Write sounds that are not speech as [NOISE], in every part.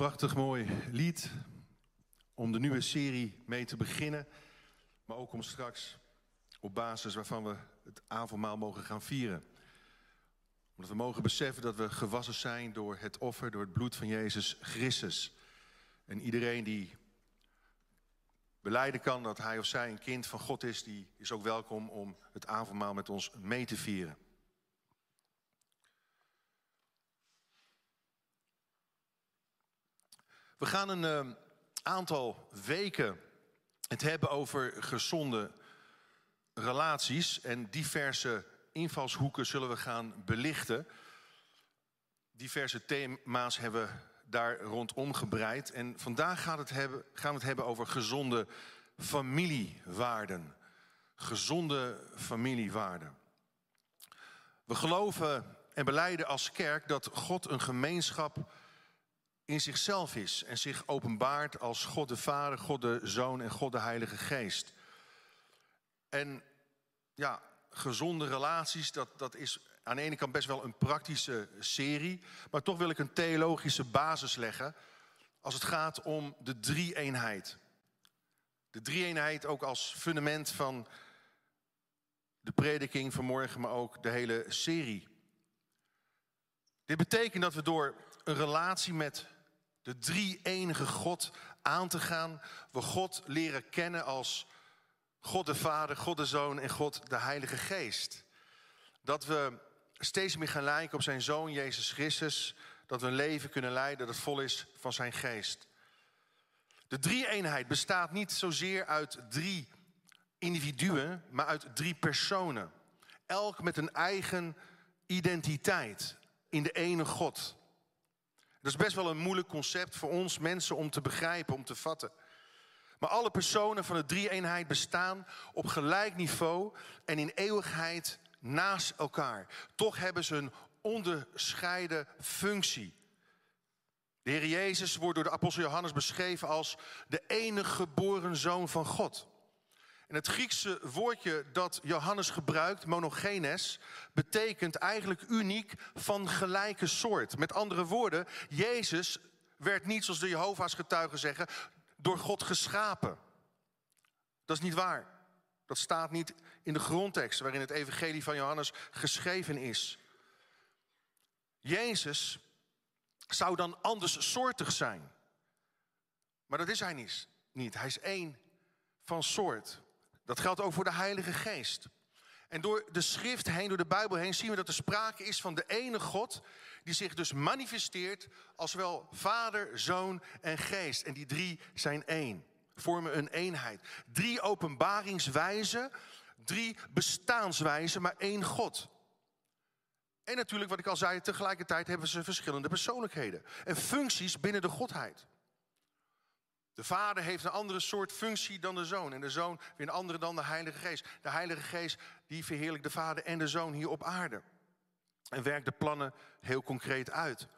Prachtig mooi lied om de nieuwe serie mee te beginnen. Maar ook om straks op basis waarvan we het avondmaal mogen gaan vieren. Omdat we mogen beseffen dat we gewassen zijn door het offer, door het bloed van Jezus Christus. En iedereen die beleiden kan dat hij of zij een kind van God is, die is ook welkom om het avondmaal met ons mee te vieren. We gaan een uh, aantal weken het hebben over gezonde relaties en diverse invalshoeken zullen we gaan belichten. Diverse thema's hebben we daar rondom gebreid. En vandaag gaat het hebben, gaan we het hebben over gezonde familiewaarden. Gezonde familiewaarden. We geloven en beleiden als kerk dat God een gemeenschap in zichzelf is en zich openbaart als God de Vader, God de Zoon en God de Heilige Geest. En ja, gezonde relaties, dat, dat is aan de ene kant best wel een praktische serie, maar toch wil ik een theologische basis leggen als het gaat om de drie-eenheid. De drie-eenheid ook als fundament van de prediking van morgen, maar ook de hele serie. Dit betekent dat we door een relatie met de drie enige God aan te gaan. We God leren kennen als God de Vader, God de Zoon en God de Heilige Geest. Dat we steeds meer gaan lijken op zijn Zoon Jezus Christus. Dat we een leven kunnen leiden dat vol is van zijn geest. De drie-eenheid bestaat niet zozeer uit drie individuen, maar uit drie personen. Elk met een eigen identiteit in de ene God. Dat is best wel een moeilijk concept voor ons mensen om te begrijpen, om te vatten. Maar alle personen van de drie-eenheid bestaan op gelijk niveau en in eeuwigheid naast elkaar. Toch hebben ze een onderscheiden functie. De Heer Jezus wordt door de apostel Johannes beschreven als de enige geboren zoon van God. En het Griekse woordje dat Johannes gebruikt, monogenes, betekent eigenlijk uniek van gelijke soort. Met andere woorden, Jezus werd niet, zoals de Jehovah's getuigen zeggen, door God geschapen. Dat is niet waar. Dat staat niet in de grondtekst waarin het evangelie van Johannes geschreven is. Jezus zou dan anderssoortig zijn. Maar dat is hij niet. Hij is één van soort. Dat geldt ook voor de Heilige Geest. En door de schrift heen, door de Bijbel heen, zien we dat er sprake is van de ene God, die zich dus manifesteert als wel Vader, Zoon en Geest. En die drie zijn één, vormen een eenheid. Drie openbaringswijzen, drie bestaanswijzen, maar één God. En natuurlijk, wat ik al zei, tegelijkertijd hebben ze verschillende persoonlijkheden en functies binnen de Godheid. De Vader heeft een andere soort functie dan de Zoon. En de Zoon weer een andere dan de Heilige Geest. De Heilige Geest die verheerlijkt de Vader en de Zoon hier op aarde. En werkt de plannen heel concreet uit.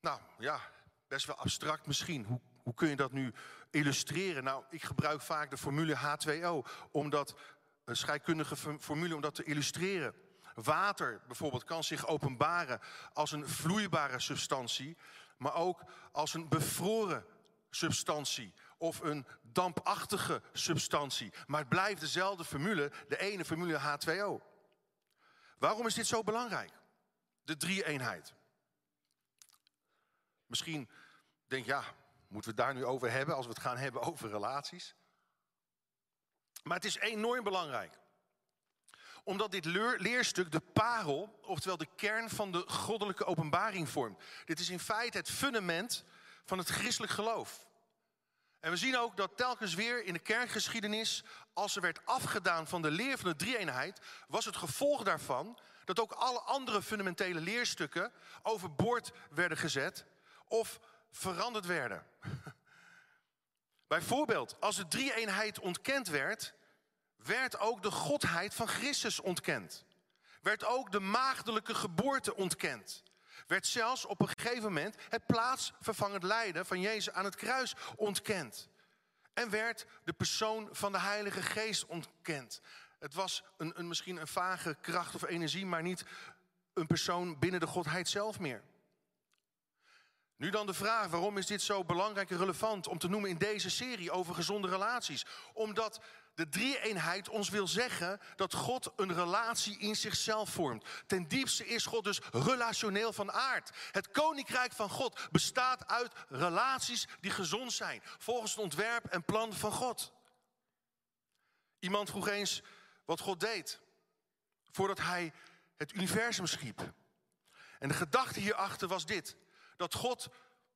Nou ja, best wel abstract misschien. Hoe, hoe kun je dat nu illustreren? Nou, ik gebruik vaak de formule H2O. Omdat een scheikundige formule om dat te illustreren. Water bijvoorbeeld kan zich openbaren als een vloeibare substantie, maar ook als een bevroren substantie of een dampachtige substantie. Maar het blijft dezelfde formule, de ene formule H2O. Waarom is dit zo belangrijk? De drie-eenheid. Misschien denk je, ja, moeten we het daar nu over hebben als we het gaan hebben [LAUGHS] over relaties? Maar het is enorm belangrijk. Omdat dit leerstuk de parel, oftewel de kern van de goddelijke openbaring vormt. Dit is in feite het fundament van het christelijk geloof. En we zien ook dat telkens weer in de kerkgeschiedenis, als er werd afgedaan van de leer van de drie-eenheid, was het gevolg daarvan dat ook alle andere fundamentele leerstukken overboord werden gezet of veranderd werden. [LAUGHS] Bijvoorbeeld, als de drie-eenheid ontkend werd, werd ook de godheid van Christus ontkend. Werd ook de maagdelijke geboorte ontkend werd zelfs op een gegeven moment het plaatsvervangend lijden van Jezus aan het kruis ontkend. En werd de persoon van de Heilige Geest ontkend. Het was een, een, misschien een vage kracht of energie, maar niet een persoon binnen de Godheid zelf meer. Nu dan de vraag, waarom is dit zo belangrijk en relevant om te noemen in deze serie over gezonde relaties? Omdat de drie-eenheid ons wil zeggen dat God een relatie in zichzelf vormt. Ten diepste is God dus relationeel van aard. Het koninkrijk van God bestaat uit relaties die gezond zijn, volgens het ontwerp en plan van God. Iemand vroeg eens wat God deed voordat hij het universum schiep. En de gedachte hierachter was dit: dat God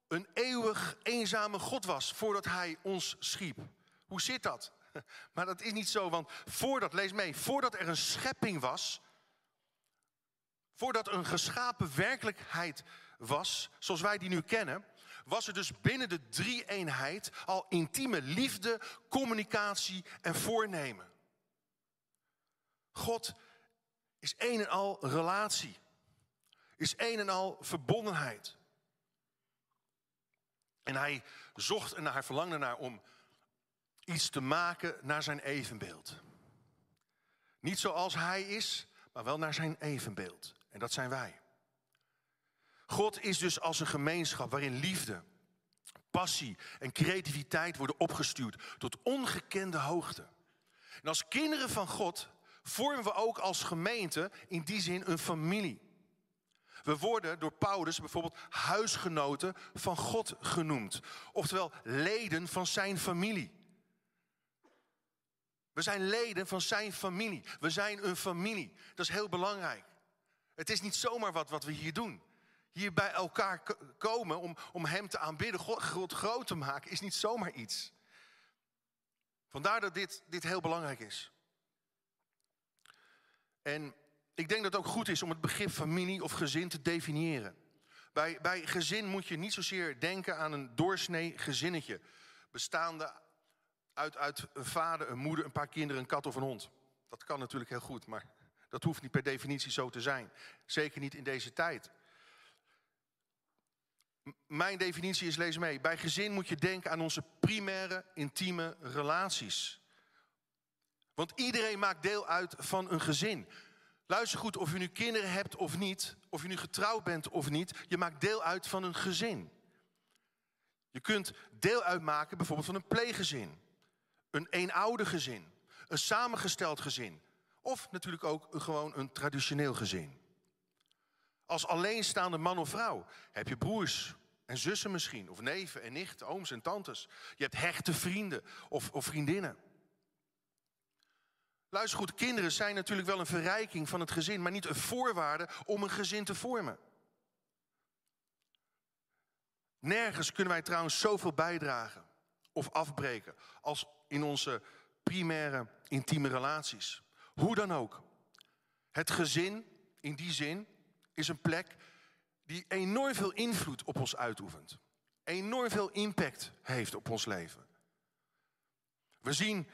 een eeuwig eenzame God was voordat hij ons schiep. Hoe zit dat? [LAUGHS] Maar dat is niet zo, want voordat, lees mee, voordat er een schepping was, voordat een geschapen werkelijkheid was, zoals wij die nu kennen, was er dus binnen de drie-eenheid al intieme liefde, communicatie en voornemen. God is een en al relatie, is een en al verbondenheid. En hij zocht en hij verlangde naar om iets te maken naar zijn evenbeeld. Niet zoals hij is, maar wel naar zijn evenbeeld. En dat zijn wij. God is dus als een gemeenschap waarin liefde, passie en creativiteit worden opgestuurd tot ongekende hoogte. En als kinderen van God vormen we ook als gemeente in die zin een familie. We worden door Paulus bijvoorbeeld huisgenoten van God genoemd. Oftewel leden van zijn familie. We zijn leden van zijn familie. We zijn een familie. Dat is heel belangrijk. Het is niet zomaar wat, wat we hier doen. Hier bij elkaar komen om, om Hem te aanbidden, God, groot te maken, is niet zomaar iets. Vandaar dat dit, dit heel belangrijk is. En ik denk dat het ook goed is om het begrip familie of gezin te definiëren. Bij, bij gezin moet je niet zozeer denken aan een doorsnee gezinnetje. Bestaande uit, uit een vader, een moeder, een paar kinderen, een kat of een hond. Dat kan natuurlijk heel goed, maar dat hoeft niet per definitie zo te zijn. Zeker niet in deze tijd. Mijn definitie is, lees mee. Bij gezin moet je denken aan onze primaire, intieme relaties. Want iedereen maakt deel uit van een gezin. Luister goed, of je nu kinderen hebt of niet, of je nu getrouwd bent of niet, je maakt deel uit van een gezin. Je kunt deel uitmaken bijvoorbeeld van een pleeggezin, een eenouder gezin, een samengesteld gezin of natuurlijk ook gewoon een traditioneel gezin. Als alleenstaande man of vrouw heb je broers en zussen misschien, of neven en nichten, ooms en tantes. Je hebt hechte vrienden of, of vriendinnen. Luister goed, kinderen zijn natuurlijk wel een verrijking van het gezin, maar niet een voorwaarde om een gezin te vormen. Nergens kunnen wij trouwens zoveel bijdragen of afbreken als in onze primaire intieme relaties. Hoe dan ook. Het gezin, in die zin, is een plek die enorm veel invloed op ons uitoefent. Enorm veel impact heeft op ons leven. We zien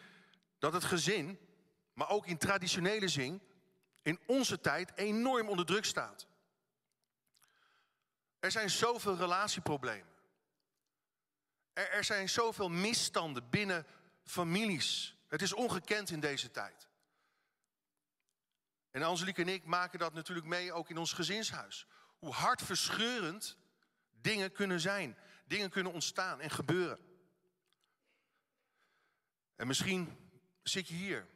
dat het gezin maar ook in traditionele zin, in onze tijd enorm onder druk staat. Er zijn zoveel relatieproblemen. Er, er zijn zoveel misstanden binnen families. Het is ongekend in deze tijd. En Angelique en ik maken dat natuurlijk mee ook in ons gezinshuis. Hoe hartverscheurend dingen kunnen zijn. Dingen kunnen ontstaan en gebeuren. En misschien zit je hier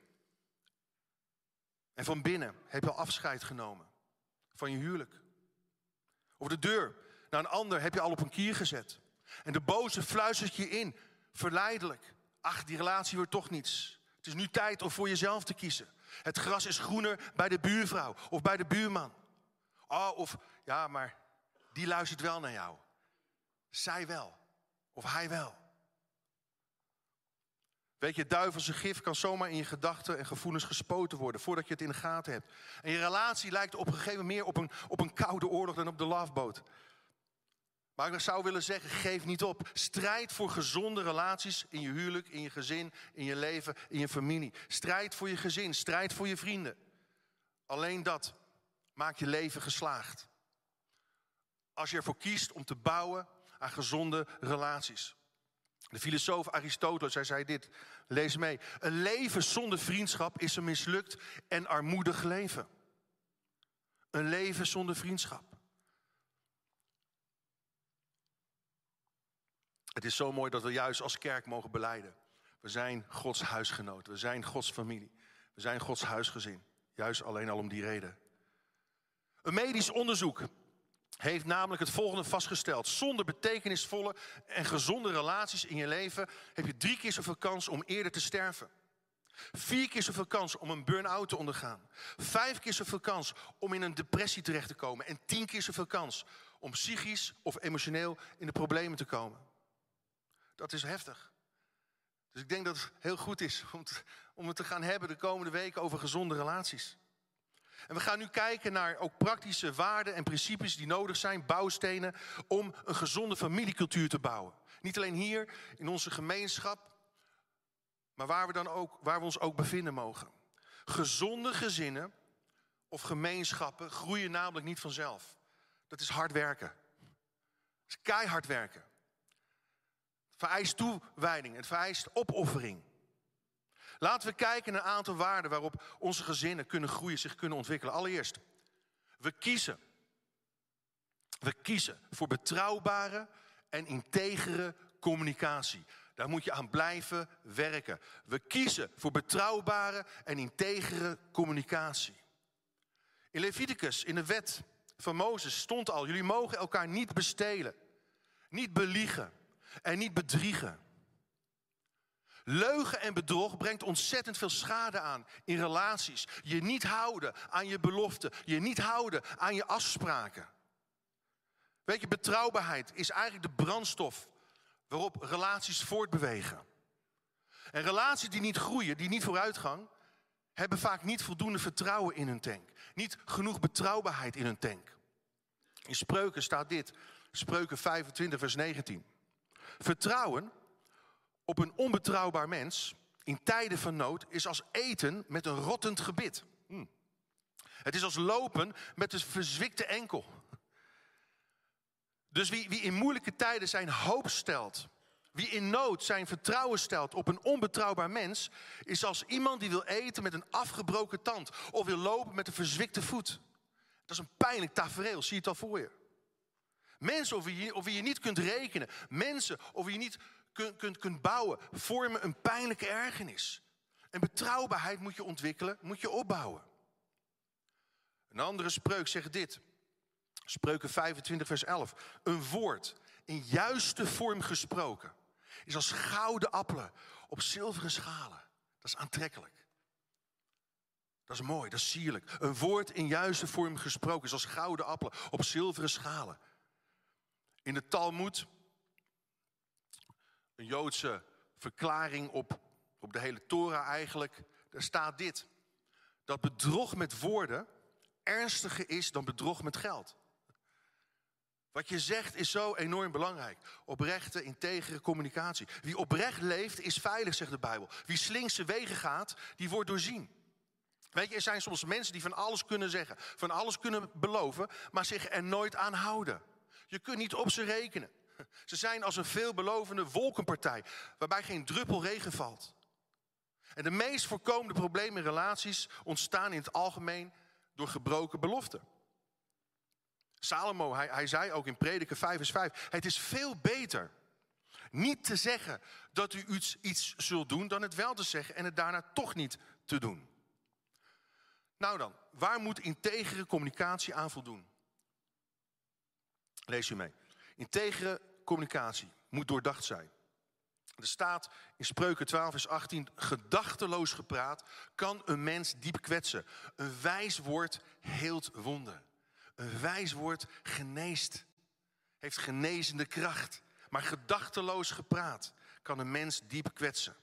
en van binnen heb je al afscheid genomen van je huwelijk. Of de deur naar een ander heb je al op een kier gezet. En de boze fluistert je in, verleidelijk. Ach, die relatie wordt toch niets. Het is nu tijd om voor jezelf te kiezen. Het gras is groener bij de buurvrouw of bij de buurman. Oh, of ja, maar die luistert wel naar jou. Zij wel. Of hij wel. Weet je, duivelse gif kan zomaar in je gedachten en gevoelens gespoten worden voordat je het in de gaten hebt. En je relatie lijkt op een gegeven moment meer op een, op een koude oorlog dan op de loveboat. Maar ik zou willen zeggen, geef niet op. Strijd voor gezonde relaties in je huwelijk, in je gezin, in je leven, in je familie. Strijd voor je gezin, strijd voor je vrienden. Alleen dat maakt je leven geslaagd. Als je ervoor kiest om te bouwen aan gezonde relaties. De filosoof Aristoteles, hij zei dit, lees mee. Een leven zonder vriendschap is een mislukt en armoedig leven. Een leven zonder vriendschap. Het is zo mooi dat we juist als kerk mogen beleiden. We zijn Gods huisgenoten, we zijn Gods familie, we zijn Gods huisgezin. Juist alleen al om die reden. Een medisch onderzoek heeft namelijk het volgende vastgesteld. Zonder betekenisvolle en gezonde relaties in je leven heb je drie keer zoveel kans om eerder te sterven. Vier keer zoveel kans om een burn-out te ondergaan. Vijf keer zoveel kans om in een depressie terecht te komen. En tien keer zoveel kans om psychisch of emotioneel in de problemen te komen. Dat is heftig. Dus ik denk dat het heel goed is om, om het te gaan hebben de komende weken over gezonde relaties. En we gaan nu kijken naar ook praktische waarden en principes die nodig zijn, bouwstenen, om een gezonde familiecultuur te bouwen. Niet alleen hier in onze gemeenschap, maar waar we, dan ook, waar we ons ook bevinden mogen. Gezonde gezinnen of gemeenschappen groeien namelijk niet vanzelf. Dat is hard werken. Dat is keihard werken. Vereist toewijding, het vereist opoffering. Laten we kijken naar een aantal waarden waarop onze gezinnen kunnen groeien, zich kunnen ontwikkelen. Allereerst, we kiezen. We kiezen voor betrouwbare en integere communicatie. Daar moet je aan blijven werken. We kiezen voor betrouwbare en integere communicatie. In Leviticus, in de wet van Mozes, stond al: jullie mogen elkaar niet bestelen, niet beliegen en niet bedriegen. Leugen en bedrog brengt ontzettend veel schade aan in relaties. Je niet houden aan je beloften, je niet houden aan je afspraken. Weet je, betrouwbaarheid is eigenlijk de brandstof waarop relaties voortbewegen. En relaties die niet groeien, die niet vooruitgang, hebben vaak niet voldoende vertrouwen in hun tank. Niet genoeg betrouwbaarheid in hun tank. In Spreuken staat dit, Spreuken 25, vers 19. Vertrouwen op een onbetrouwbaar mens in tijden van nood is als eten met een rottend gebit. Hm. Het is als lopen met een verzwikte enkel. Dus wie, wie in moeilijke tijden zijn hoop stelt, wie in nood zijn vertrouwen stelt op een onbetrouwbaar mens, is als iemand die wil eten met een afgebroken tand of wil lopen met een verzwikte voet. Dat is een pijnlijk tafereel, zie je het al voor je. Mensen over wie je, niet kunt rekenen, mensen over wie je niet kunt, kunt, kunt bouwen, vormen een pijnlijke ergernis. En betrouwbaarheid moet je ontwikkelen, moet je opbouwen. Een andere spreuk zegt dit. Spreuken 25, vers 11. Een woord in juiste vorm gesproken is als gouden appelen op zilveren schalen. Dat is aantrekkelijk. Dat is mooi, dat is sierlijk. Een woord in juiste vorm gesproken is als gouden appelen op zilveren schalen. In de Talmud, een Joodse verklaring op, op de hele Torah eigenlijk, daar staat dit. Dat bedrog met woorden ernstiger is dan bedrog met geld. Wat je zegt is zo enorm belangrijk. Oprechte, integere communicatie. Wie oprecht leeft is veilig, zegt de Bijbel. Wie slinkse wegen gaat, die wordt doorzien. Weet je, er zijn soms mensen die van alles kunnen zeggen, van alles kunnen beloven, maar zich er nooit aan houden. Je kunt niet op ze rekenen. Ze zijn als een veelbelovende wolkenpartij, waarbij geen druppel regen valt. En de meest voorkomende problemen in relaties ontstaan in het algemeen door gebroken beloften. Salomo, hij, hij zei ook in Prediker 5 vers 5, het is veel beter niet te zeggen dat u iets, iets zult doen, dan het wel te zeggen en het daarna toch niet te doen. Nou dan, waar moet integere communicatie aan voldoen? Lees u mee. Integere communicatie moet doordacht zijn. Er staat in Spreuken 12, vers 18: Gedachteloos gepraat kan een mens diep kwetsen. Een wijs woord heelt wonden. Een wijs woord geneest, heeft genezende kracht. Maar gedachteloos gepraat kan een mens diep kwetsen.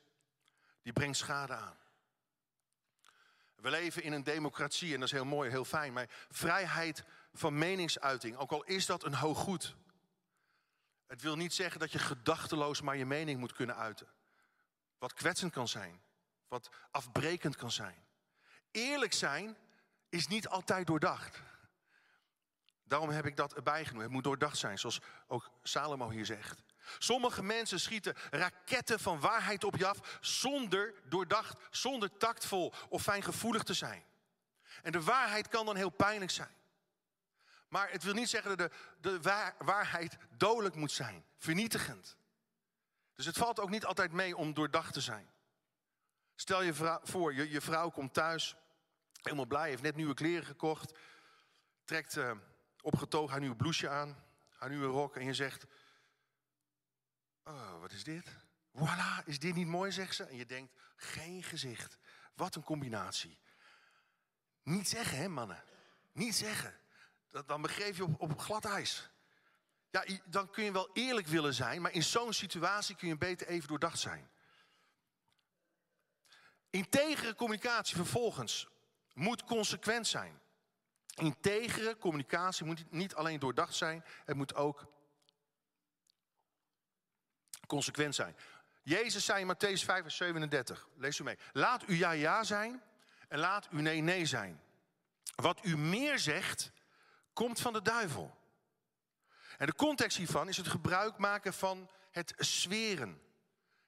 Die brengt schade aan. We leven in een democratie en dat is heel mooi, heel fijn. Maar vrijheid van meningsuiting, ook al is dat een hoog goed. Het wil niet zeggen dat je gedachteloos maar je mening moet kunnen uiten. Wat kwetsend kan zijn, wat afbrekend kan zijn. Eerlijk zijn is niet altijd doordacht. Daarom heb ik dat erbij genoemd. Het moet doordacht zijn, zoals ook Salomo hier zegt. Sommige mensen schieten raketten van waarheid op je af zonder doordacht, zonder tactvol of fijngevoelig te zijn. En de waarheid kan dan heel pijnlijk zijn. Maar het wil niet zeggen dat de, de waarheid dodelijk moet zijn, vernietigend. Dus het valt ook niet altijd mee om doordacht te zijn. Stel je voor, je, je vrouw komt thuis, helemaal blij, heeft net nieuwe kleren gekocht, trekt uh, opgetogen haar nieuwe blouseje aan, haar nieuwe rok en je zegt, oh, wat is dit? Voilà, is dit niet mooi, zegt ze. En je denkt, geen gezicht. Wat een combinatie. Niet zeggen, hè mannen. Niet zeggen. Dan begreep je op, op glad ijs. Ja, dan kun je wel eerlijk willen zijn, maar in zo'n situatie kun je beter even doordacht zijn. Integere communicatie vervolgens moet consequent zijn. Integere communicatie moet niet alleen doordacht zijn, het moet ook consequent zijn. Jezus zei in Matthäus 5, vers 37, lees u mee. Laat u ja ja zijn en laat u nee nee zijn. Wat u meer zegt, komt van de duivel. En de context hiervan is het gebruik maken van het zweren.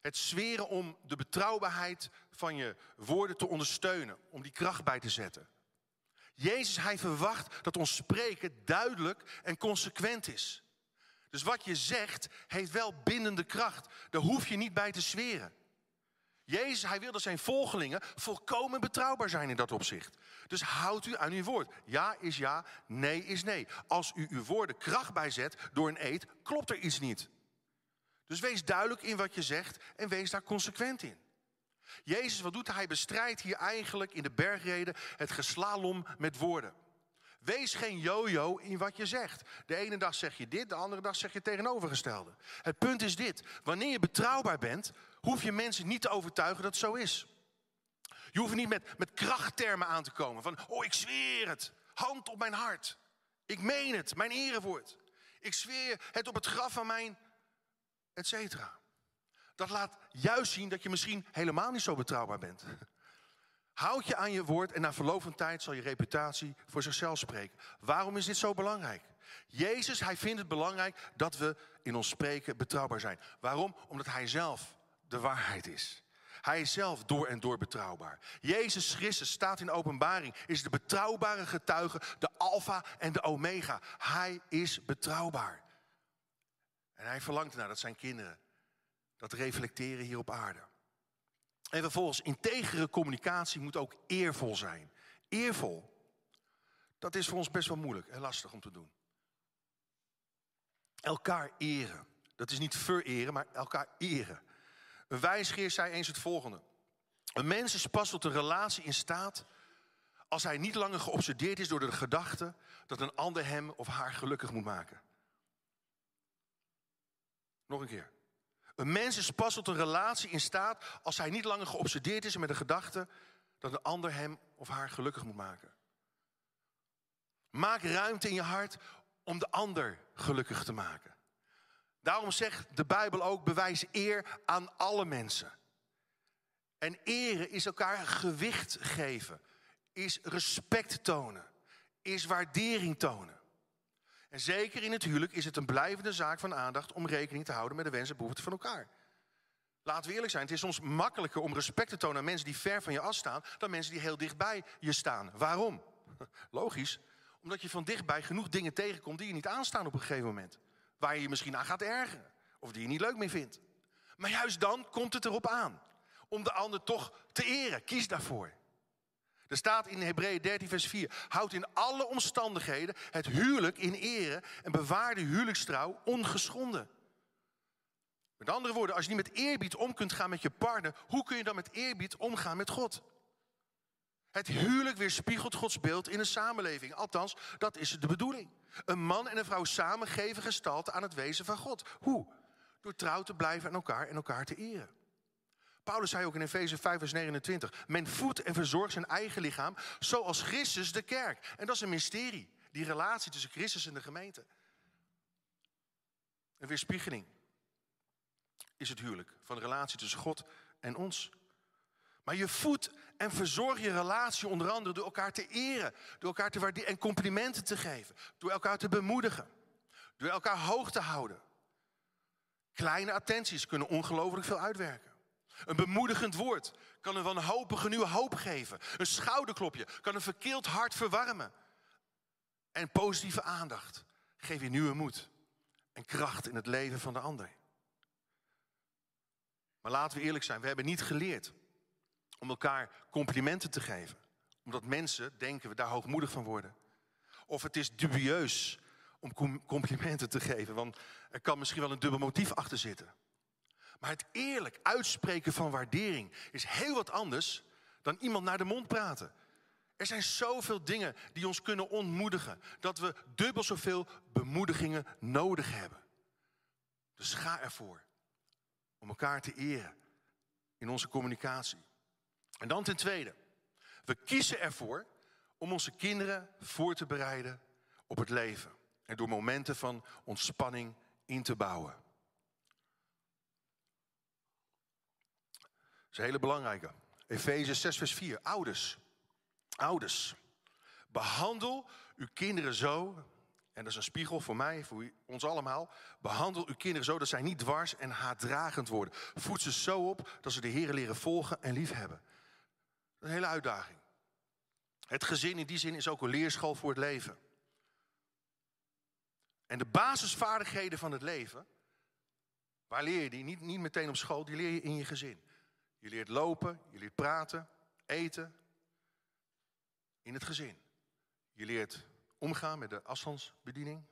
Het zweren om de betrouwbaarheid van je woorden te ondersteunen, om die kracht bij te zetten. Jezus, hij verwacht dat ons spreken duidelijk en consequent is. Dus wat je zegt, heeft wel bindende kracht. Daar hoef je niet bij te zweren. Jezus, hij wil dat zijn volgelingen volkomen betrouwbaar zijn in dat opzicht. Dus houdt u aan uw woord. Ja is ja, nee is nee. Als u uw woorden kracht bijzet door een eed, klopt er iets niet. Dus wees duidelijk in wat je zegt en wees daar consequent in. Jezus, wat doet hij? Bestrijdt hier eigenlijk in de bergreden het geslalom met woorden. Wees geen yo-yo in wat je zegt. De ene dag zeg je dit, de andere dag zeg je het tegenovergestelde. Het punt is dit: wanneer je betrouwbaar bent, hoef je mensen niet te overtuigen dat het zo is. Je hoeft niet met, met krachttermen aan te komen van, oh ik zweer het, hand op mijn hart. Ik meen het, mijn erewoord. Ik zweer het op het graf van mijn, et cetera. Dat laat juist zien dat je misschien helemaal niet zo betrouwbaar bent. Houd je aan je woord en na verloop van tijd zal je reputatie voor zichzelf spreken. Waarom is dit zo belangrijk? Jezus, hij vindt het belangrijk dat we in ons spreken betrouwbaar zijn. Waarom? Omdat hij zelf de waarheid is. Hij is zelf door en door betrouwbaar. Jezus Christus staat in openbaring, is de betrouwbare getuige, de alfa en de omega. Hij is betrouwbaar. En hij verlangt ernaar dat zijn kinderen dat reflecteren hier op aarde. En vervolgens, integere communicatie moet ook eervol zijn. Eervol. Dat is voor ons best wel moeilijk en lastig om te doen. Elkaar eren. Dat is niet vereren, maar elkaar eren. Een wijsgeer zei eens het volgende. Een mens is pas tot een relatie in staat als hij niet langer geobsedeerd is door de gedachte dat een ander hem of haar gelukkig moet maken. Nog een keer. Een mens is pas tot een relatie in staat als hij niet langer geobsedeerd is met de gedachte dat een ander hem of haar gelukkig moet maken. Maak ruimte in je hart om de ander gelukkig te maken. Daarom zegt de Bijbel ook: bewijs eer aan alle mensen. En eren is elkaar gewicht geven, is respect tonen, is waardering tonen. En zeker in het huwelijk is het een blijvende zaak van aandacht om rekening te houden met de wensen en behoeften van elkaar. Laten we eerlijk zijn, het is soms makkelijker om respect te tonen aan mensen die ver van je afstaan dan mensen die heel dichtbij je staan. Waarom? [LAUGHS] Logisch, omdat je van dichtbij genoeg dingen tegenkomt die je niet aanstaan op een gegeven moment. Waar je je misschien aan gaat ergeren of die je niet leuk meer vindt. Maar juist dan komt het erop aan om de ander toch te eren. Kies daarvoor. Er staat in Hebreeën 13, vers 4: Houd in alle omstandigheden het huwelijk in ere en bewaar de huwelijkstrouw ongeschonden. Met andere woorden, als je niet met eerbied om kunt gaan met je partner, hoe kun je dan met eerbied omgaan met God? Het huwelijk weerspiegelt Gods beeld in een samenleving. Althans, dat is de bedoeling. Een man en een vrouw samen geven gestalte aan het wezen van God. Hoe? Door trouw te blijven aan elkaar en elkaar te eren. Paulus zei ook in Efeze 5, vers 29. Men voedt en verzorgt zijn eigen lichaam zoals Christus de kerk. En dat is een mysterie. Die relatie tussen Christus en de gemeente. Een weerspiegeling is het huwelijk van de relatie tussen God en ons. Maar je voedt en verzorgt je relatie onder andere door elkaar te eren, door elkaar te waarderen en complimenten te geven, door elkaar te bemoedigen, door elkaar hoog te houden. Kleine attenties kunnen ongelooflijk veel uitwerken. Een bemoedigend woord kan een wanhopige nieuwe hoop geven. Een schouderklopje kan een verkeeld hart verwarmen. En positieve aandacht geeft je nieuwe moed en kracht in het leven van de ander. Maar laten we eerlijk zijn, we hebben niet geleerd om elkaar complimenten te geven. Omdat mensen, denken we, daar hoogmoedig van worden. Of het is dubieus om complimenten te geven, want er kan misschien wel een dubbel motief achter zitten. Maar het eerlijk uitspreken van waardering is heel wat anders dan iemand naar de mond praten. Er zijn zoveel dingen die ons kunnen ontmoedigen, dat we dubbel zoveel bemoedigingen nodig hebben. Dus ga ervoor om elkaar te eren in onze communicatie. En dan ten tweede, we kiezen ervoor om onze kinderen voor te bereiden op het leven. En door momenten van ontspanning in te bouwen. Dat is een hele belangrijke. Efeze 6, vers 4. Ouders. Ouders. Behandel uw kinderen zo. En dat is een spiegel voor mij, voor ons allemaal. Behandel uw kinderen zo dat zij niet dwars en haatdragend worden. Voed ze zo op dat ze de Heer leren volgen en liefhebben. Een hele uitdaging. Het gezin in die zin is ook een leerschool voor het leven. En de basisvaardigheden van het leven, waar leer je die? Niet, niet meteen op school, die leer je in je gezin. Je leert lopen, je leert praten, eten. In het gezin. Je leert omgaan met de afstandsbediening.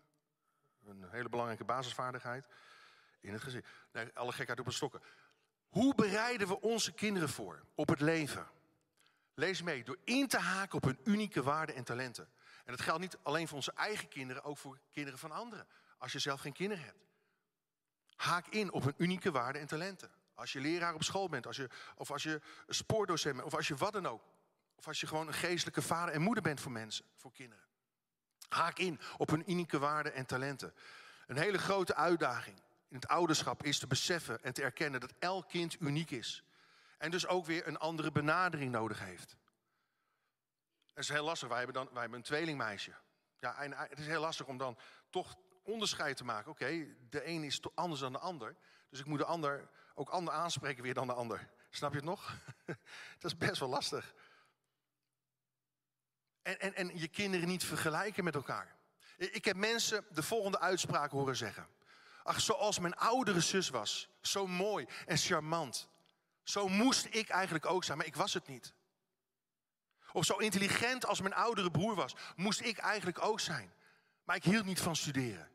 Een hele belangrijke basisvaardigheid. In het gezin. Nee, alle gekheid op een stokken. Hoe bereiden we onze kinderen voor op het leven? Lees mee, door in te haken op hun unieke waarden en talenten. En dat geldt niet alleen voor onze eigen kinderen, ook voor kinderen van anderen. Als je zelf geen kinderen hebt. Haak in op hun unieke waarden en talenten. Als je leraar op school bent, als je, of als je spoordocent bent, of als je wat dan ook. Of als je gewoon een geestelijke vader en moeder bent voor mensen, voor kinderen. Haak in op hun unieke waarden en talenten. Een hele grote uitdaging in het ouderschap is te beseffen en te erkennen dat elk kind uniek is. En dus ook weer een andere benadering nodig heeft. Dat is heel lastig. Wij hebben, dan, wij hebben een tweelingmeisje. Ja, en het is heel lastig om dan toch onderscheid te maken. Oké, de een is anders dan de ander. Dus ik moet de ander ook ander aanspreken weer dan de ander. Snap je het nog? [LAUGHS] dat is best wel lastig. En, en, en je kinderen niet vergelijken met elkaar. Ik heb mensen de volgende uitspraak horen zeggen. Ach, zoals mijn oudere zus was. Zo mooi en charmant. Zo moest ik eigenlijk ook zijn, maar ik was het niet. Of zo intelligent als mijn oudere broer was, moest ik eigenlijk ook zijn. Maar ik hield niet van studeren.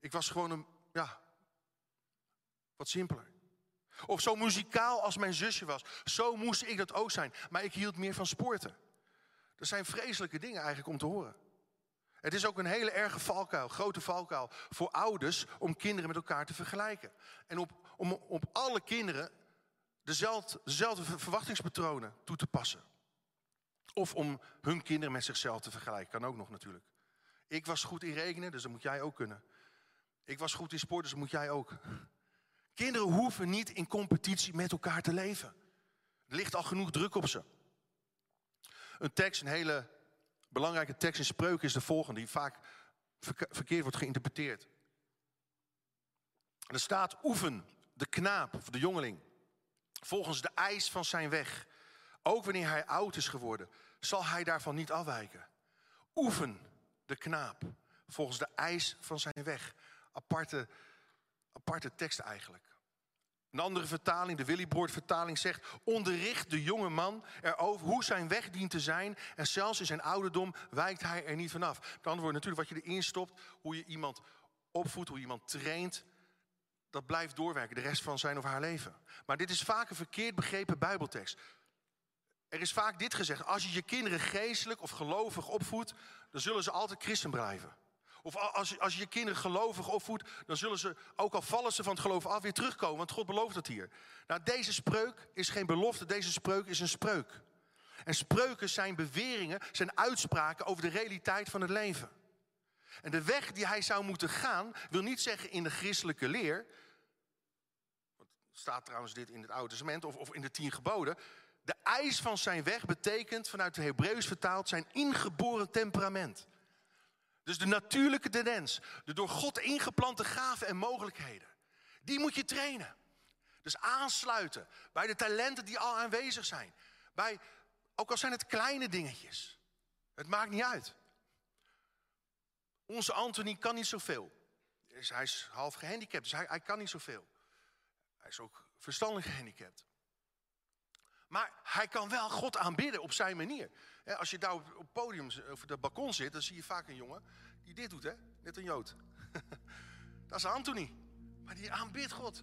Ik was gewoon een, ja, wat simpeler. Of zo muzikaal als mijn zusje was. Zo moest ik dat ook zijn. Maar ik hield meer van sporten. Dat zijn vreselijke dingen eigenlijk om te horen. Het is ook een hele erge valkuil, grote valkuil voor ouders om kinderen met elkaar te vergelijken. En op, om op alle kinderen dezelfde, dezelfde verwachtingspatronen toe te passen. Of om hun kinderen met zichzelf te vergelijken, kan ook nog natuurlijk. Ik was goed in rekenen, dus dat moet jij ook kunnen. Ik was goed in sport, dus dat moet jij ook. Kinderen hoeven niet in competitie met elkaar te leven. Er ligt al genoeg druk op ze. Een tekst, een hele belangrijke tekst in spreuken is de volgende, die vaak verkeerd wordt geïnterpreteerd. er staat oefen, de knaap of de jongeling, volgens de eis van zijn weg. Ook wanneer hij oud is geworden, zal hij daarvan niet afwijken. Oefen, de knaap, volgens de eis van zijn weg. Aparte, aparte tekst eigenlijk. Een andere vertaling, de Willybord vertaling zegt... onderricht de jonge man erover hoe zijn weg dient te zijn... en zelfs in zijn ouderdom wijkt hij er niet vanaf. Het andere woord natuurlijk wat je erin stopt... hoe je iemand opvoedt, hoe je iemand traint... dat blijft doorwerken de rest van zijn of haar leven. Maar dit is vaak een verkeerd begrepen bijbeltekst. Er is vaak dit gezegd, als je je kinderen geestelijk of gelovig opvoedt... dan zullen ze altijd christen blijven. Of als, als je je kinderen gelovig opvoedt, dan zullen ze, ook al vallen ze van het geloof af, weer terugkomen. Want God belooft het hier. Nou, deze spreuk is geen belofte, deze spreuk is een spreuk. En spreuken zijn beweringen, zijn uitspraken over de realiteit van het leven. En de weg die hij zou moeten gaan, wil niet zeggen in de christelijke leer. Staat trouwens dit in het Oude Testament of, of in de tien geboden. De eis van zijn weg betekent vanuit de Hebreeuws vertaald zijn ingeboren temperament. Dus de natuurlijke tendens, de door God ingeplante gaven en mogelijkheden, die moet je trainen. Dus aansluiten bij de talenten die al aanwezig zijn. Bij, ook al zijn het kleine dingetjes. Het maakt niet uit. Onze Anthony kan niet zoveel. Dus hij is half gehandicapt, dus hij, hij kan niet zoveel. Hij is ook verstandelijk gehandicapt. Maar hij kan wel God aanbidden op zijn manier. Als je daar op het podium of het balkon zit, dan zie je vaak een jongen die dit doet, hè? Net een Jood. [LAUGHS] Dat is Anthony. Maar die aanbidt God.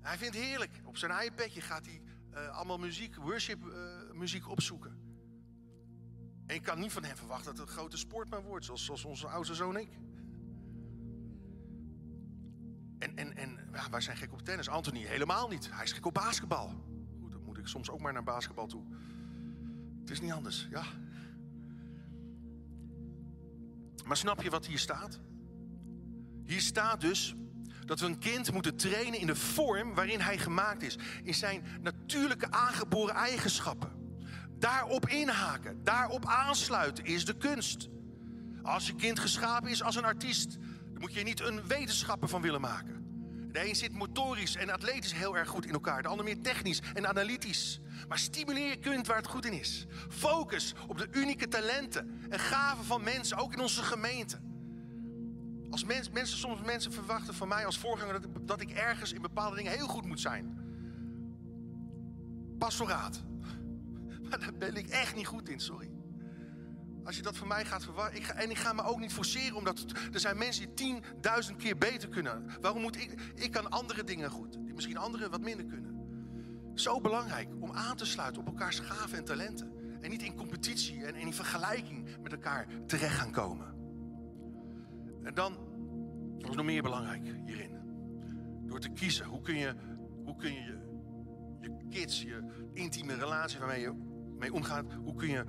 Hij vindt het heerlijk. Op zijn iPadje gaat hij uh, allemaal muziek, worship uh, muziek opzoeken. En ik kan niet van hem verwachten dat het een grote sportman wordt, zoals, zoals onze oudste zoon ik. En, en, en ja, wij zijn gek op tennis. Anthony helemaal niet. Hij is gek op basketbal. Goed, dan moet ik soms ook maar naar basketbal toe. Het is niet anders, ja. Maar snap je wat hier staat? Hier staat dus dat we een kind moeten trainen in de vorm waarin hij gemaakt is. In zijn natuurlijke aangeboren eigenschappen. Daarop inhaken, daarop aansluiten is de kunst. Als je kind geschapen is als een artiest, dan moet je niet een wetenschapper van willen maken. De een zit motorisch en atletisch heel erg goed in elkaar, de ander meer technisch en analytisch. Maar stimuleer je kind waar het goed in is. Focus op de unieke talenten en gaven van mensen, ook in onze gemeente. Als mens, mensen, soms mensen verwachten van mij als voorganger dat, dat ik ergens in bepaalde dingen heel goed moet zijn. Pastoraat. Maar [LAUGHS] daar ben ik echt niet goed in, sorry. Als je dat van mij gaat verwachten. en ik ga me ook niet forceren, omdat er zijn mensen die tienduizend keer beter kunnen. Waarom moet ik? Ik kan andere dingen goed, die misschien anderen wat minder kunnen. Zo belangrijk om aan te sluiten op elkaars gaven en talenten. En niet in competitie en in vergelijking met elkaar terecht gaan komen. En dan, is nog meer belangrijk hierin? Door te kiezen, hoe kun je hoe kun je, je kids, je intieme relatie waarmee je omgaat, hoe kun je,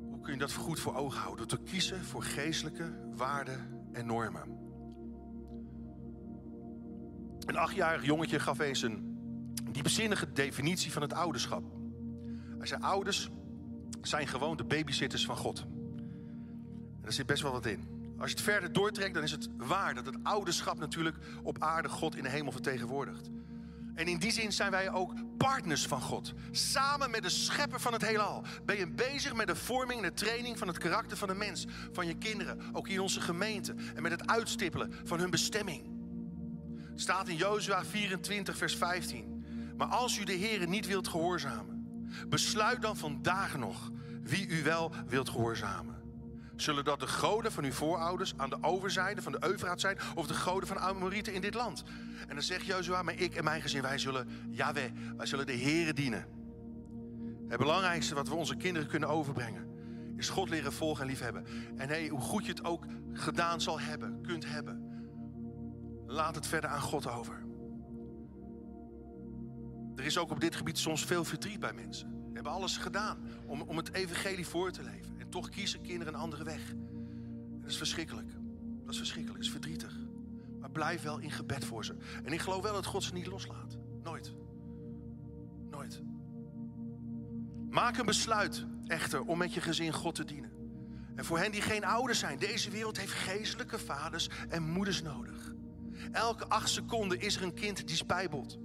hoe kun je dat goed voor ogen houden? Door te kiezen voor geestelijke waarden en normen. Een achtjarig jongetje gaf eens een diepzinnige definitie van het ouderschap. Hij zei: Ouders zijn gewoon de babysitters van God. En daar zit best wel wat in. Als je het verder doortrekt, dan is het waar dat het ouderschap natuurlijk op aarde God in de hemel vertegenwoordigt. En in die zin zijn wij ook partners van God. Samen met de schepper van het heelal ben je bezig met de vorming en de training van het karakter van de mens, van je kinderen, ook in onze gemeente. En met het uitstippelen van hun bestemming. Staat in Jozua 24, vers 15. Maar als u de Heer niet wilt gehoorzamen, besluit dan vandaag nog wie u wel wilt gehoorzamen. Zullen dat de goden van uw voorouders aan de overzijde van de Eufraat zijn... of de goden van Amorieten in dit land? En dan zegt Jozua, maar ik en mijn gezin, wij zullen Yahweh, wij zullen de Here dienen. Het belangrijkste wat we onze kinderen kunnen overbrengen... is God leren volgen en liefhebben. En hey, hoe goed je het ook gedaan zal hebben, kunt hebben... laat het verder aan God over. Er is ook op dit gebied soms veel verdriet bij mensen. We hebben alles gedaan om, om het evangelie voor te leven toch kiezen kinderen een andere weg. dat is verschrikkelijk. Dat is verschrikkelijk, dat is verdrietig. Maar blijf wel in gebed voor ze. En ik geloof wel dat God ze niet loslaat. Nooit. Nooit. Maak een besluit echter om met je gezin God te dienen. En voor hen die geen ouders zijn, deze wereld heeft geestelijke vaders en moeders nodig. Elke acht seconden is er een kind die spijbelt.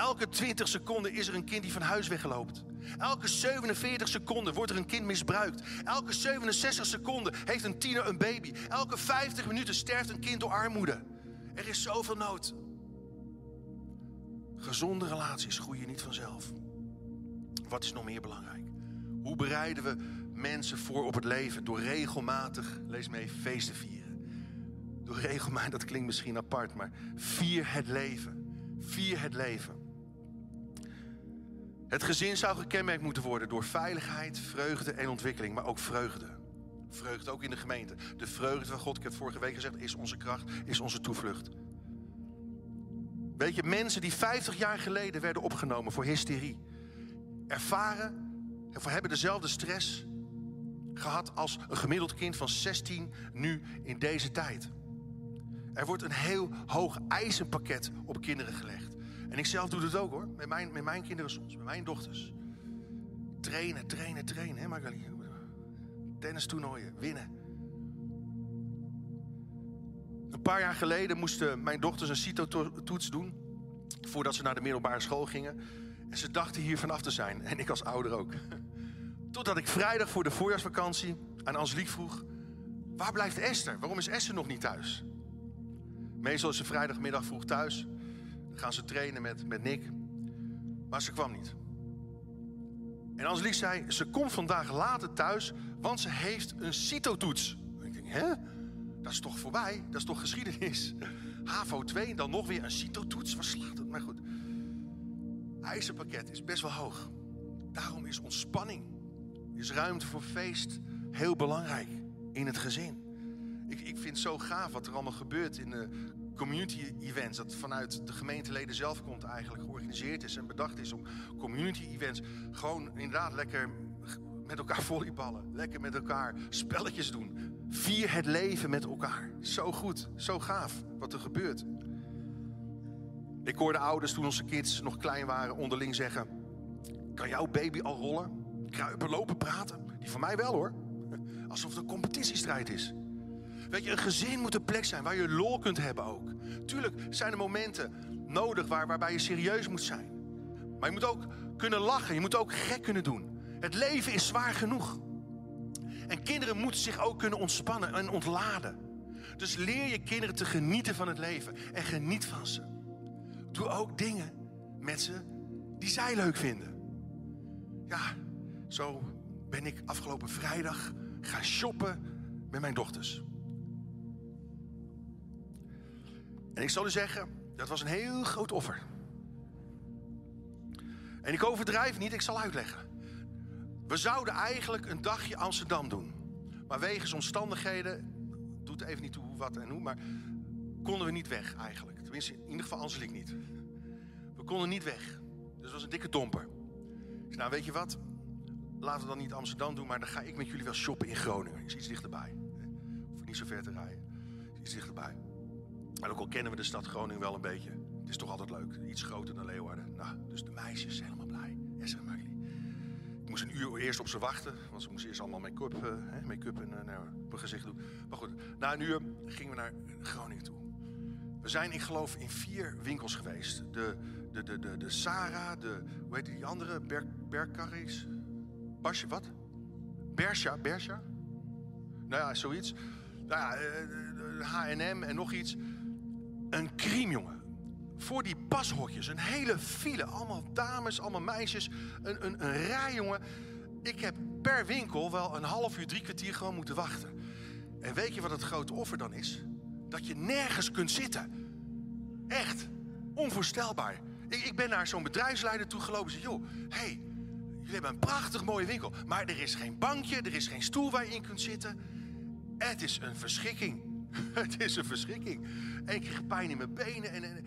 Elke 20 seconden is er een kind die van huis wegloopt. Elke 47 seconden wordt er een kind misbruikt. Elke 67 seconden heeft een tiener een baby. Elke 50 minuten sterft een kind door armoede. Er is zoveel nood. Gezonde relaties groeien niet vanzelf. Wat is nog meer belangrijk? Hoe bereiden we mensen voor op het leven? Door regelmatig, lees mee, feesten vieren. Door regelmatig, [LAUGHS] dat klinkt misschien apart, maar vier het leven. Vier het leven. Het gezin zou gekenmerkt moeten worden door veiligheid, vreugde en ontwikkeling, maar ook vreugde. Vreugde ook in de gemeente. De vreugde van God, ik heb vorige week gezegd, is onze kracht, is onze toevlucht. Weet je, mensen die 50 jaar geleden werden opgenomen voor hysterie, ervaren of hebben dezelfde stress gehad als een gemiddeld kind van 16 nu in deze tijd. Er wordt een heel hoog eisenpakket op kinderen gelegd. En ik zelf doe het ook hoor. Met mijn, met mijn kinderen soms, met mijn dochters. Trainen, trainen, trainen, hè Magali? Tennistoernooien, winnen. Een paar jaar geleden moesten mijn dochters een CITO-toets doen. Voordat ze naar de middelbare school gingen. En ze dachten hier vanaf te zijn. En ik als ouder ook. [LAUGHS] Totdat ik vrijdag voor de voorjaarsvakantie aan Ansliek vroeg... Waar blijft Esther? Waarom is Esther nog niet thuis? Meestal is ze vrijdagmiddag vroeg thuis gaan ze trainen met, met Nick. Maar ze kwam niet. En Angelique zei, ze komt vandaag later thuis, want ze heeft een CITO-toets. Ik denk, hè? Dat is toch voorbij? Dat is toch geschiedenis? [LAUGHS] HAVO 2 en dan nog weer een CITO-toets. Waar slaat het? Maar goed. Eisenpakket is best wel hoog. Daarom is ontspanning, is ruimte voor feest heel belangrijk in het gezin. Ik, ik vind het zo gaaf wat er allemaal gebeurt in de community events. Dat vanuit de gemeenteleden zelf komt eigenlijk georganiseerd is en bedacht is om community events gewoon inderdaad lekker met elkaar [LAUGHS] volleyballen. Lekker met elkaar spelletjes doen. Vier het leven met elkaar. Zo goed, zo gaaf wat er gebeurt. Ik hoorde ouders toen onze kids nog klein waren onderling zeggen... Kan jouw baby al rollen? Kruipen, lopen, praten? Die van mij wel hoor. [LAUGHS] Alsof het een competitiestrijd is. Weet je, een gezin moet een plek zijn waar je lol kunt hebben ook. Tuurlijk zijn er momenten nodig waar, waarbij je serieus moet zijn. Maar je moet ook kunnen lachen. Je moet ook gek kunnen doen. Het leven is zwaar genoeg. En kinderen moeten zich ook kunnen ontspannen en ontladen. Dus leer je kinderen te genieten van het leven. En geniet van ze. Doe ook dingen met ze die zij leuk vinden. Ja, zo ben ik afgelopen vrijdag gaan shoppen met mijn dochters. En ik zal u zeggen, dat was een heel groot offer. En ik overdrijf niet, ik zal uitleggen. We zouden eigenlijk een dagje Amsterdam doen. Maar wegens omstandigheden, doet even niet toe hoe, wat en hoe, maar konden we niet weg eigenlijk. Tenminste, in ieder geval Angelique niet. We konden niet weg. Dus het was een dikke domper. Zei, nou weet je wat, laten we dan niet Amsterdam doen, maar dan ga ik met jullie wel shoppen in Groningen. Is iets dichterbij. Hoef niet zo ver te rijden. Is iets dichterbij. En ook al kennen we de stad Groningen wel een beetje. Het is toch altijd leuk. Iets groter dan Leeuwarden. Nou, dus de meisjes helemaal blij. Yes, ik moest een uur eerst op ze wachten. Want ze moesten eerst allemaal make-up uh, make en uh, op hun gezicht doen. Maar goed, na een uur gingen we naar Groningen toe. We zijn, ik geloof, in vier winkels geweest. De, de, de, de, de Sarah, de, hoe heet die andere? Ber, Berkaris? Basje, wat? Bersha, Bersha? Nou ja, zoiets. Nou ja, H&M en nog iets. Een crime, jongen. Voor die pashokjes, een hele file. Allemaal dames, allemaal meisjes. Een, een, een rij, jongen. Ik heb per winkel wel een half uur, drie kwartier gewoon moeten wachten. En weet je wat het grote offer dan is? Dat je nergens kunt zitten. Echt. Onvoorstelbaar. Ik, ik ben naar zo'n bedrijfsleider toe gelopen en zei... joh, hey, jullie hebben een prachtig mooie winkel. Maar er is geen bankje, er is geen stoel waar je in kunt zitten. Het is een verschikking. [LAUGHS] Het is een verschrikking. En ik kreeg pijn in mijn benen. En,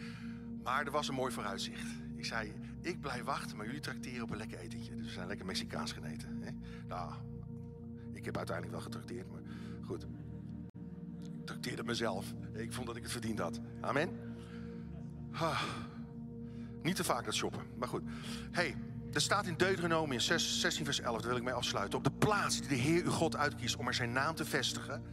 maar er was een mooi vooruitzicht. Ik zei, ik blijf wachten, maar jullie trakteren op een lekker etentje. Dus we zijn lekker Mexicaans geneten. Hè? Nou, ik heb uiteindelijk wel getrakteerd, maar goed. Ik trakteerde mezelf. Ik vond dat ik het verdiend had. Amen. Niet te vaak dat shoppen, maar goed. hey, er staat in Deuteronomium 16 vers 11, daar wil ik mee afsluiten. Op de plaats die de Heer uw God uitkiest om er zijn naam te vestigen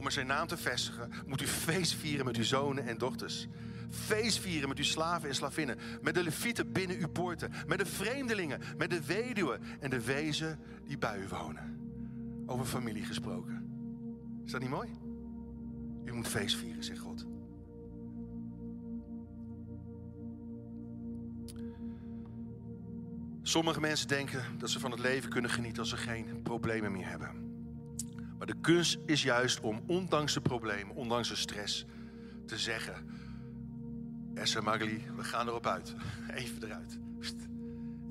om er zijn naam te vestigen, moet u feest vieren met uw zonen en dochters. Feest vieren met uw slaven en slavinnen. Met de levieten binnen uw poorten. Met de vreemdelingen. Met de weduwen en de wezen die bij u wonen. Over familie gesproken. Is dat niet mooi? U moet feest vieren, zegt God. Sommige mensen denken dat ze van het leven kunnen genieten als ze geen problemen meer hebben. Maar de kunst is juist om, ondanks de problemen, ondanks de stress, te zeggen: Essa Magli, we gaan erop uit. [LAUGHS] Even eruit.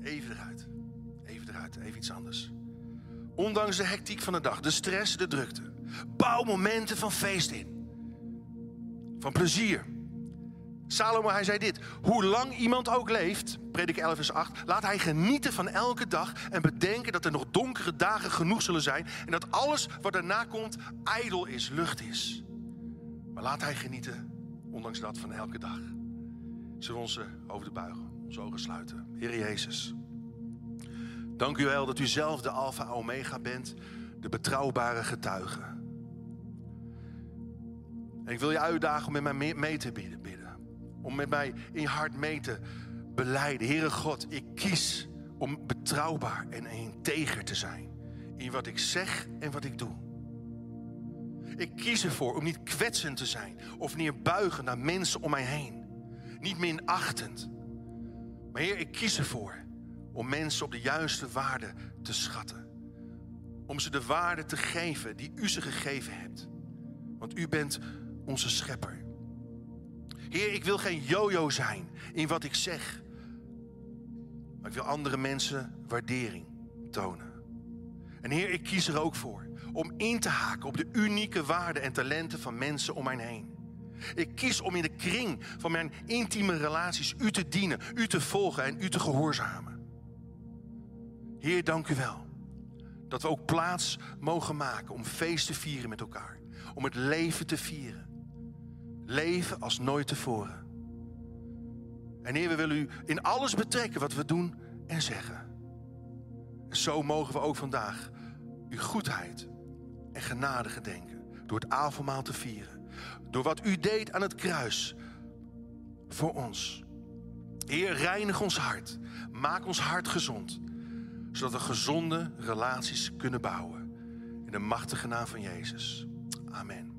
Even eruit. Even eruit. Even iets anders. Ondanks de hectiek van de dag, de stress, de drukte. Bouw momenten van feest in. Van plezier. Salomo, hij zei dit. Hoe lang iemand ook leeft, predik 11 vers 8, laat hij genieten van elke dag en bedenken dat er nog donkere dagen genoeg zullen zijn en dat alles wat daarna komt ijdel is, lucht is. Maar laat hij genieten, ondanks dat, van elke dag. Zullen we onze hoofden buigen, onze ogen sluiten. Heer Jezus, dank u wel dat u zelf de Alpha Omega bent, de betrouwbare getuige. En ik wil je uitdagen om met mij mee te bidden om met mij in hart mee te beleiden. Heere God, ik kies om betrouwbaar en integer te zijn. In wat ik zeg en wat ik doe. Ik kies ervoor om niet kwetsend te zijn of neerbuigen naar mensen om mij heen. niet minachtend. Maar Heer, ik kies ervoor om mensen op de juiste waarde te schatten. Om ze de waarde te geven die u ze gegeven hebt. Want u bent onze schepper. Heer, ik wil geen jojo zijn in wat ik zeg. Maar ik wil andere mensen waardering tonen. En Heer, ik kies er ook voor om in te haken op de unieke waarden en talenten van mensen om mij heen. Ik kies om in de kring van mijn intieme relaties u te dienen, u te volgen en u te gehoorzamen. Heer, dank u wel dat we ook plaats mogen maken om feest te vieren met elkaar. Om het leven te vieren. Leven als nooit tevoren. En Heer, we willen u in alles betrekken wat we doen en zeggen. En zo mogen we ook vandaag uw goedheid en genade gedenken. Door het avondmaal te vieren. Door wat u deed aan het kruis. Voor ons. Heer, reinig ons hart. Maak ons hart gezond. Zodat we gezonde relaties kunnen bouwen. In de machtige naam van Jezus. Amen.